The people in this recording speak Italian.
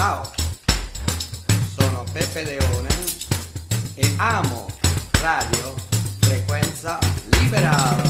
Ciao, sono Peppe Leone e amo Radio Frequenza Libera.